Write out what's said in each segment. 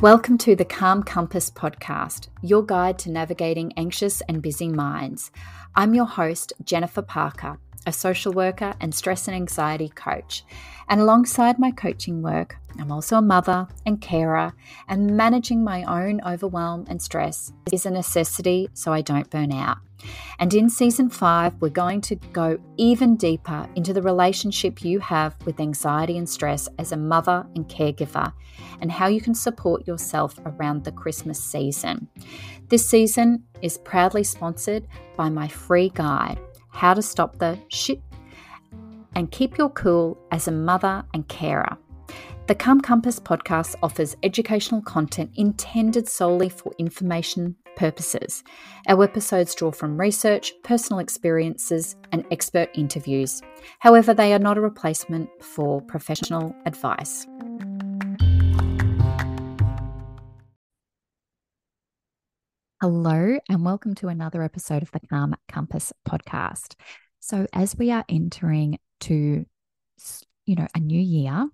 Welcome to the Calm Compass podcast, your guide to navigating anxious and busy minds. I'm your host, Jennifer Parker, a social worker and stress and anxiety coach. And alongside my coaching work, I'm also a mother and carer, and managing my own overwhelm and stress is a necessity so I don't burn out. And in season five, we're going to go even deeper into the relationship you have with anxiety and stress as a mother and caregiver, and how you can support yourself around the Christmas season. This season is proudly sponsored by my free guide, How to Stop the Shit and Keep Your Cool as a Mother and Carer. The Calm Compass podcast offers educational content intended solely for information purposes. Our episodes draw from research, personal experiences, and expert interviews. However, they are not a replacement for professional advice. Hello, and welcome to another episode of the Calm Compass podcast. So, as we are entering to, you know, a new year,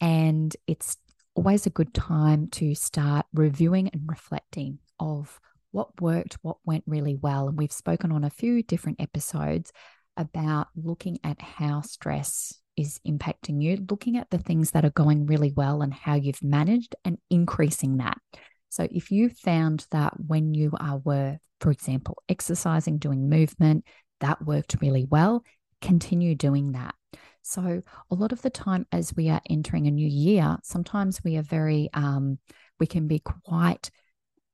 and it's always a good time to start reviewing and reflecting of what worked, what went really well. And we've spoken on a few different episodes about looking at how stress is impacting you, looking at the things that are going really well and how you've managed and increasing that. So if you found that when you are were, for example, exercising, doing movement, that worked really well, continue doing that. So a lot of the time as we are entering a new year, sometimes we are very um, we can be quite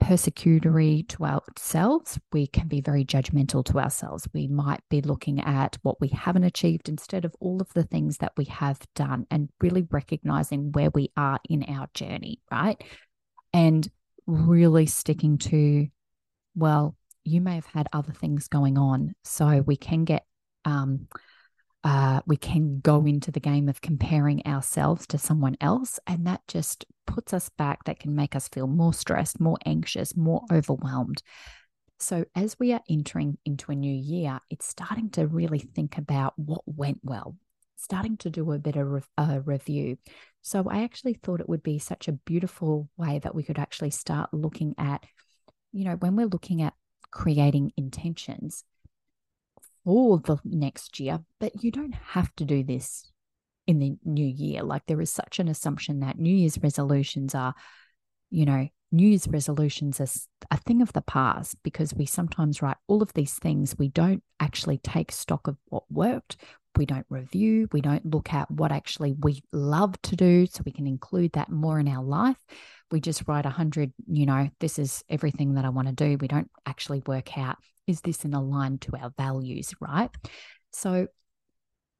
persecutory to ourselves. We can be very judgmental to ourselves. We might be looking at what we haven't achieved instead of all of the things that we have done and really recognizing where we are in our journey, right? And really sticking to, well, you may have had other things going on. So we can get, um, uh, we can go into the game of comparing ourselves to someone else. And that just puts us back, that can make us feel more stressed, more anxious, more overwhelmed. So, as we are entering into a new year, it's starting to really think about what went well, starting to do a bit of a uh, review. So, I actually thought it would be such a beautiful way that we could actually start looking at, you know, when we're looking at creating intentions, for the next year, but you don't have to do this in the new year. Like there is such an assumption that New Year's resolutions are, you know, New Year's resolutions are a thing of the past because we sometimes write all of these things. We don't actually take stock of what worked. We don't review. We don't look at what actually we love to do so we can include that more in our life. We just write a hundred, you know, this is everything that I want to do. We don't actually work out is this in align to our values, right? So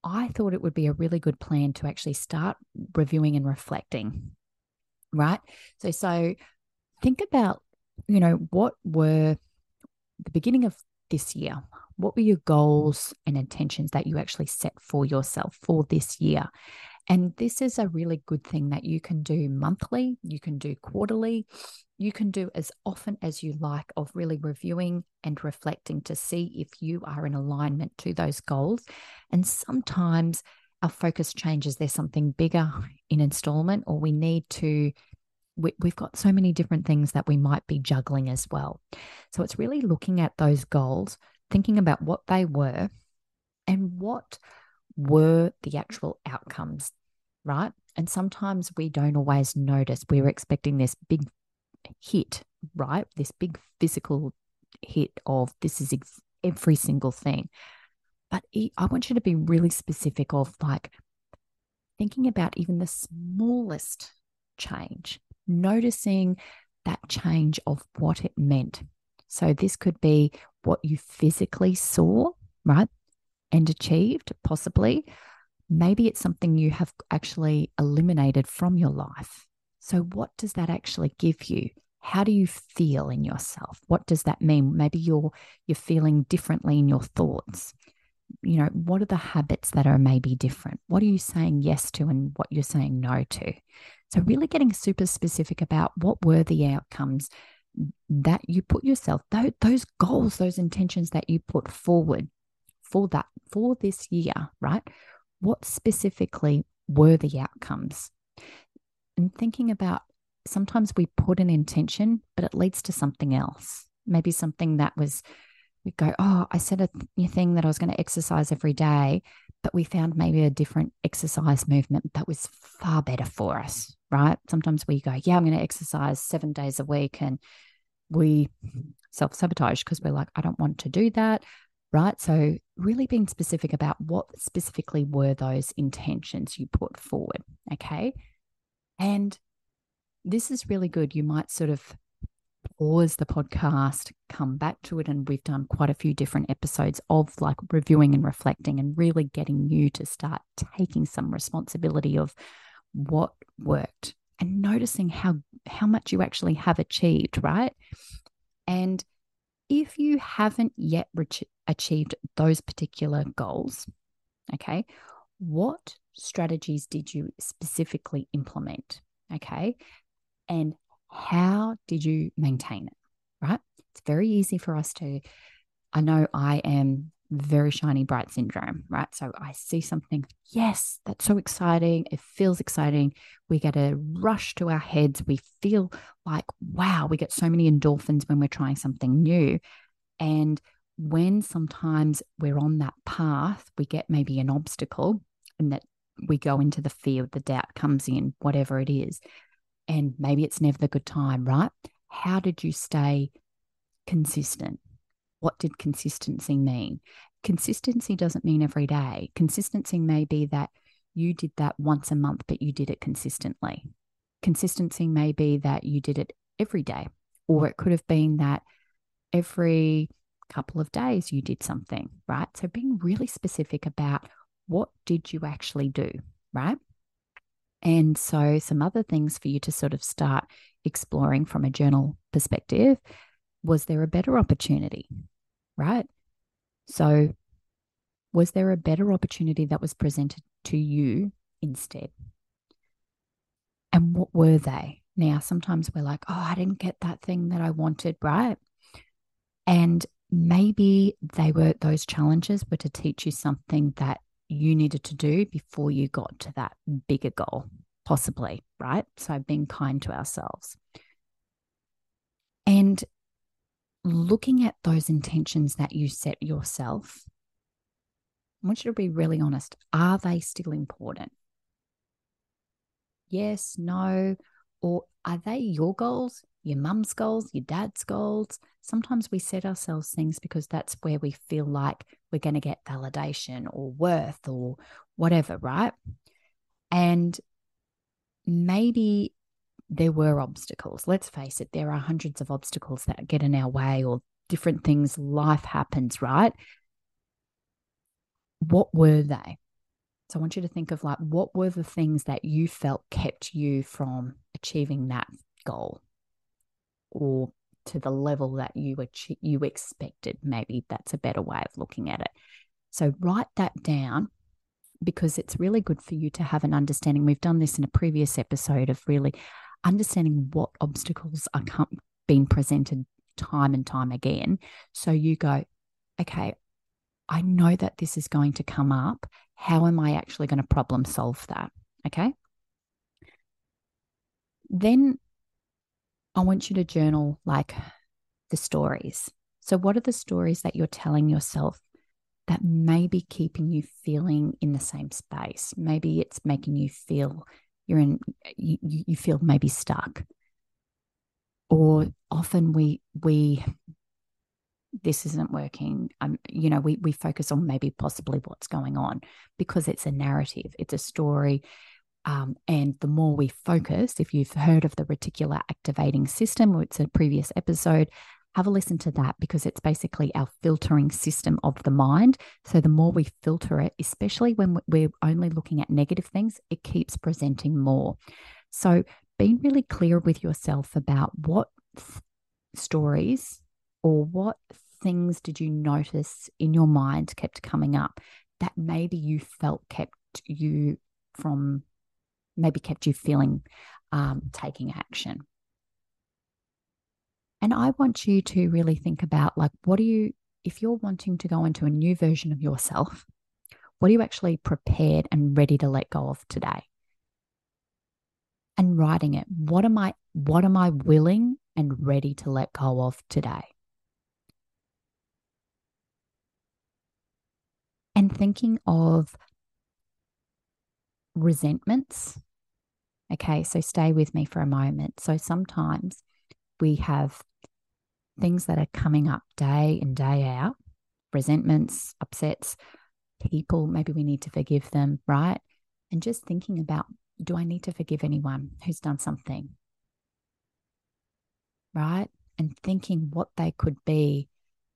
I thought it would be a really good plan to actually start reviewing and reflecting, right? So, so think about, you know, what were the beginning of this year? What were your goals and intentions that you actually set for yourself for this year? And this is a really good thing that you can do monthly, you can do quarterly, you can do as often as you like of really reviewing and reflecting to see if you are in alignment to those goals. And sometimes our focus changes. There's something bigger in installment, or we need to. We, we've got so many different things that we might be juggling as well. So it's really looking at those goals, thinking about what they were and what were the actual outcomes, right? And sometimes we don't always notice. We're expecting this big hit, right? This big physical hit of this is ex- every single thing. But I want you to be really specific of like thinking about even the smallest change, noticing that change of what it meant. So this could be what you physically saw, right? And achieved, possibly. Maybe it's something you have actually eliminated from your life. So, what does that actually give you? How do you feel in yourself? What does that mean? Maybe you're you're feeling differently in your thoughts. You know, what are the habits that are maybe different? What are you saying yes to and what you're saying no to? So, really getting super specific about what were the outcomes that you put yourself, those, those goals, those intentions that you put forward for that, for this year, right? What specifically were the outcomes? and thinking about sometimes we put an intention, but it leads to something else. Maybe something that was, we go, oh, I said a th- thing that I was going to exercise every day, but we found maybe a different exercise movement that was far better for us, right? Sometimes we go, yeah, I'm going to exercise seven days a week. And we self sabotage because we're like, I don't want to do that, right? So, really being specific about what specifically were those intentions you put forward, okay? And this is really good. You might sort of pause the podcast, come back to it. And we've done quite a few different episodes of like reviewing and reflecting and really getting you to start taking some responsibility of what worked and noticing how how much you actually have achieved, right? And if you haven't yet re- achieved those particular goals, okay, what strategies did you specifically implement? Okay. And how did you maintain it? Right? It's very easy for us to. I know I am very shiny bright syndrome, right? So I see something, yes, that's so exciting. It feels exciting. We get a rush to our heads. We feel like, wow, we get so many endorphins when we're trying something new. And when sometimes we're on that path, we get maybe an obstacle and that we go into the fear, the doubt comes in, whatever it is and maybe it's never the good time, right? How did you stay consistent? What did consistency mean? Consistency doesn't mean every day. Consistency may be that you did that once a month, but you did it consistently. Consistency may be that you did it every day, or it could have been that every couple of days you did something, right? So being really specific about what did you actually do, right? And so, some other things for you to sort of start exploring from a journal perspective was there a better opportunity, right? So, was there a better opportunity that was presented to you instead? And what were they? Now, sometimes we're like, oh, I didn't get that thing that I wanted, right? And maybe they were, those challenges were to teach you something that you needed to do before you got to that bigger goal, possibly, right? So being kind to ourselves. And looking at those intentions that you set yourself, I want you to be really honest. Are they still important? Yes, no, or are they your goals, your mum's goals, your dad's goals? Sometimes we set ourselves things because that's where we feel like we're going to get validation or worth or whatever, right? And maybe there were obstacles. Let's face it, there are hundreds of obstacles that get in our way or different things. Life happens, right? What were they? So I want you to think of like what were the things that you felt kept you from achieving that goal or to the level that you ach- you expected. Maybe that's a better way of looking at it. So write that down because it's really good for you to have an understanding. We've done this in a previous episode of really understanding what obstacles are being presented time and time again. So you go, okay, I know that this is going to come up. How am I actually going to problem solve that? Okay. Then I want you to journal like the stories. So, what are the stories that you're telling yourself that may be keeping you feeling in the same space? Maybe it's making you feel you're in, you, you feel maybe stuck. Or often we, we, this isn't working. Um, you know, we we focus on maybe possibly what's going on because it's a narrative, it's a story. Um, and the more we focus, if you've heard of the reticular activating system, it's a previous episode, have a listen to that because it's basically our filtering system of the mind. So the more we filter it, especially when we're only looking at negative things, it keeps presenting more. So being really clear with yourself about what th- stories or what things did you notice in your mind kept coming up that maybe you felt kept you from maybe kept you feeling um, taking action and i want you to really think about like what do you if you're wanting to go into a new version of yourself what are you actually prepared and ready to let go of today and writing it what am i What am I willing and ready to let go of today? And thinking of resentments. Okay, so stay with me for a moment. So sometimes we have things that are coming up day in, day out resentments, upsets, people, maybe we need to forgive them, right? And just thinking about do I need to forgive anyone who's done something? Right? And thinking what they could be.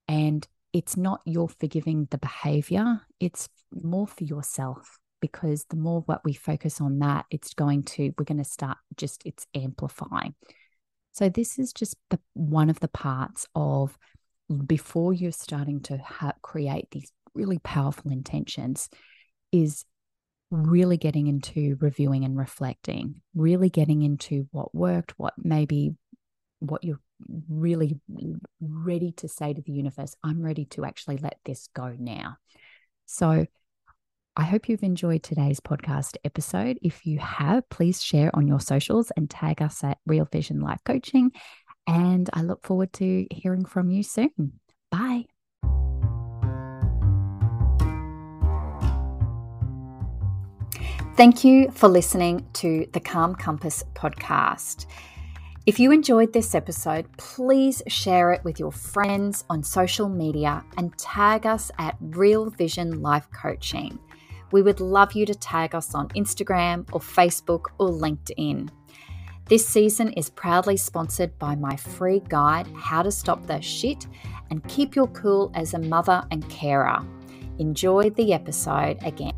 And it's not your forgiving the behavior, it's more for yourself because the more what we focus on that, it's going to, we're going to start just, it's amplifying. So, this is just the, one of the parts of before you're starting to ha- create these really powerful intentions, is really getting into reviewing and reflecting, really getting into what worked, what maybe what you're really ready to say to the universe, I'm ready to actually let this go now. So, I hope you've enjoyed today's podcast episode. If you have, please share on your socials and tag us at Real Vision Life Coaching. And I look forward to hearing from you soon. Bye. Thank you for listening to the Calm Compass podcast. If you enjoyed this episode, please share it with your friends on social media and tag us at Real Vision Life Coaching. We would love you to tag us on Instagram or Facebook or LinkedIn. This season is proudly sponsored by my free guide, How to Stop the Shit and Keep Your Cool as a Mother and Carer. Enjoy the episode again.